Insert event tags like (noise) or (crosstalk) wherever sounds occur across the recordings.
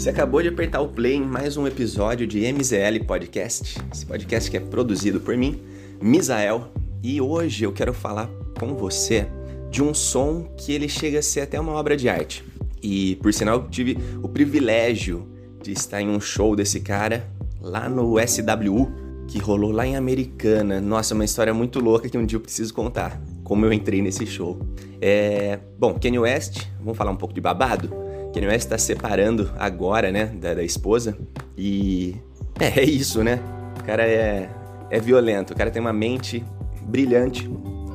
Você acabou de apertar o play em mais um episódio de MZL Podcast, esse podcast que é produzido por mim, Misael, e hoje eu quero falar com você de um som que ele chega a ser até uma obra de arte. E por sinal eu tive o privilégio de estar em um show desse cara lá no SWU, que rolou lá em Americana. Nossa, uma história muito louca que um dia eu preciso contar. Como eu entrei nesse show. É... Bom, Kanye West, vamos falar um pouco de babado? Kanye West está separando agora, né, da, da esposa. E é, (laughs) é isso, né? O cara é, é violento, o cara tem uma mente brilhante,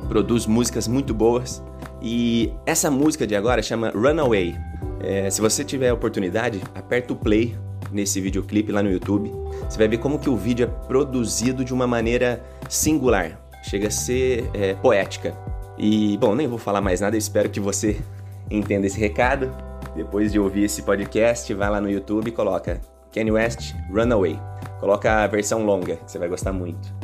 produz músicas muito boas. E essa música de agora chama Runaway. É, se você tiver a oportunidade, aperta o play nesse videoclipe lá no YouTube. Você vai ver como que o vídeo é produzido de uma maneira singular. Chega a ser é, poética. E, bom, nem vou falar mais nada, espero que você entenda esse recado. Depois de ouvir esse podcast, vai lá no YouTube e coloca Kanye West Runaway. Coloca a versão longa, que você vai gostar muito.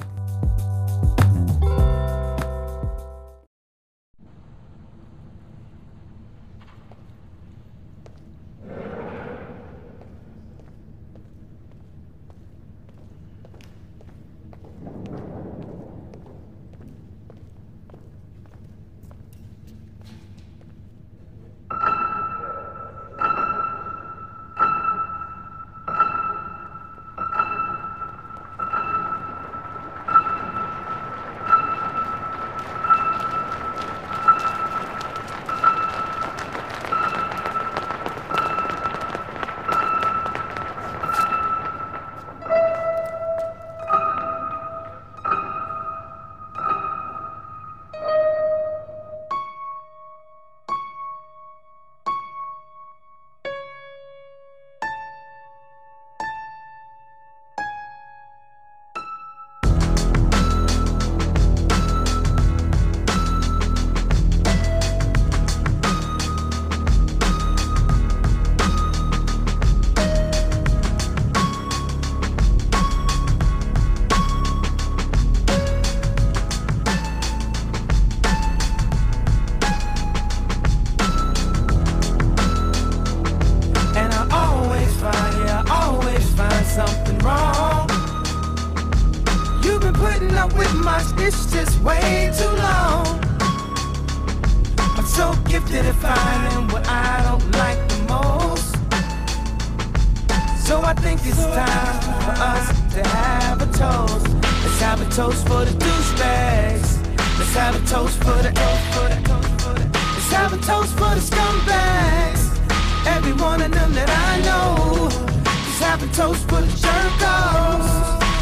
watched this just way too long. I'm so gifted at finding what I don't like the most. So I think it's time for us to have a toast. Let's have a toast for the douchebags. Let's have a toast for the Let's have a toast for the scumbags. Every one of them that I know. Let's have a toast for the jerk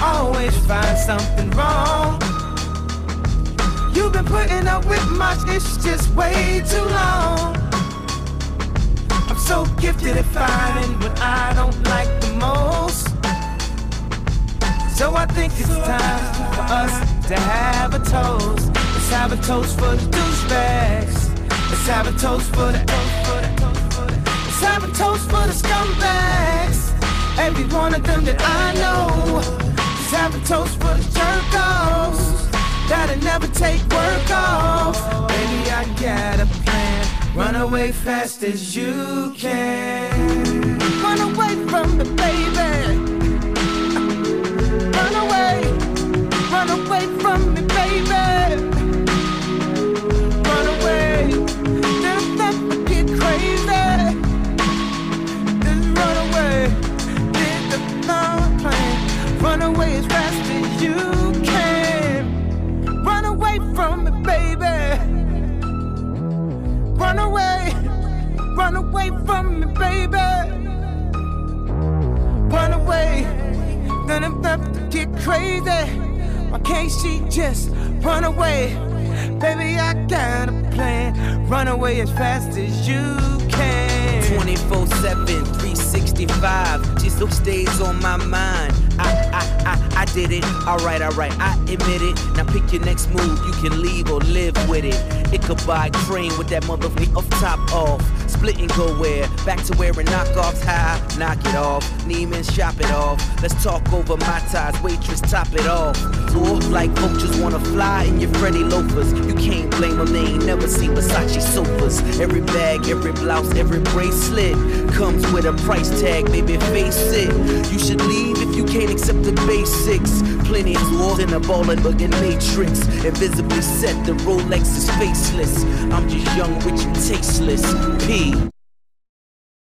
always find something wrong. You've been putting up with my it's just way too long. I'm so gifted at finding what I don't like the most. So I think it's time for us to have a toast. Let's have a toast for the douchebags. Let's have a toast for the. Let's have a toast for the scumbags. Every one of them that I know. Let's have a toast for the jerk offs that'll never take work off. Baby, I got a plan. Run away fast as you can. Run away from me, baby. Away from me, baby. Run away. Then I'm about to get crazy. Why can't she just run away? Baby, I got a plan. Run away as fast as you can. 24 7, 365. Just those days on my mind. I, I, I, I did it. Alright, alright, I admit it. Now pick your next move. You can leave or live with it. It could buy train with that motherfucker off top off. Split and go where? Back to wearing knockoffs high. Knock it off. Neiman, shop it off. Let's talk over my ties. Waitress, top it off. Or like vultures wanna fly in your Freddy loafers. You can't blame them, they ain't never seen Versace sofas. Every bag, every blouse, every bracelet comes with a price tag, baby, face it. You should leave if you can't accept the basics. Plenty of tools in a ball and bugging matrix. Invisibly set, the Rolex is I'm just young, rich, and tasteless. P.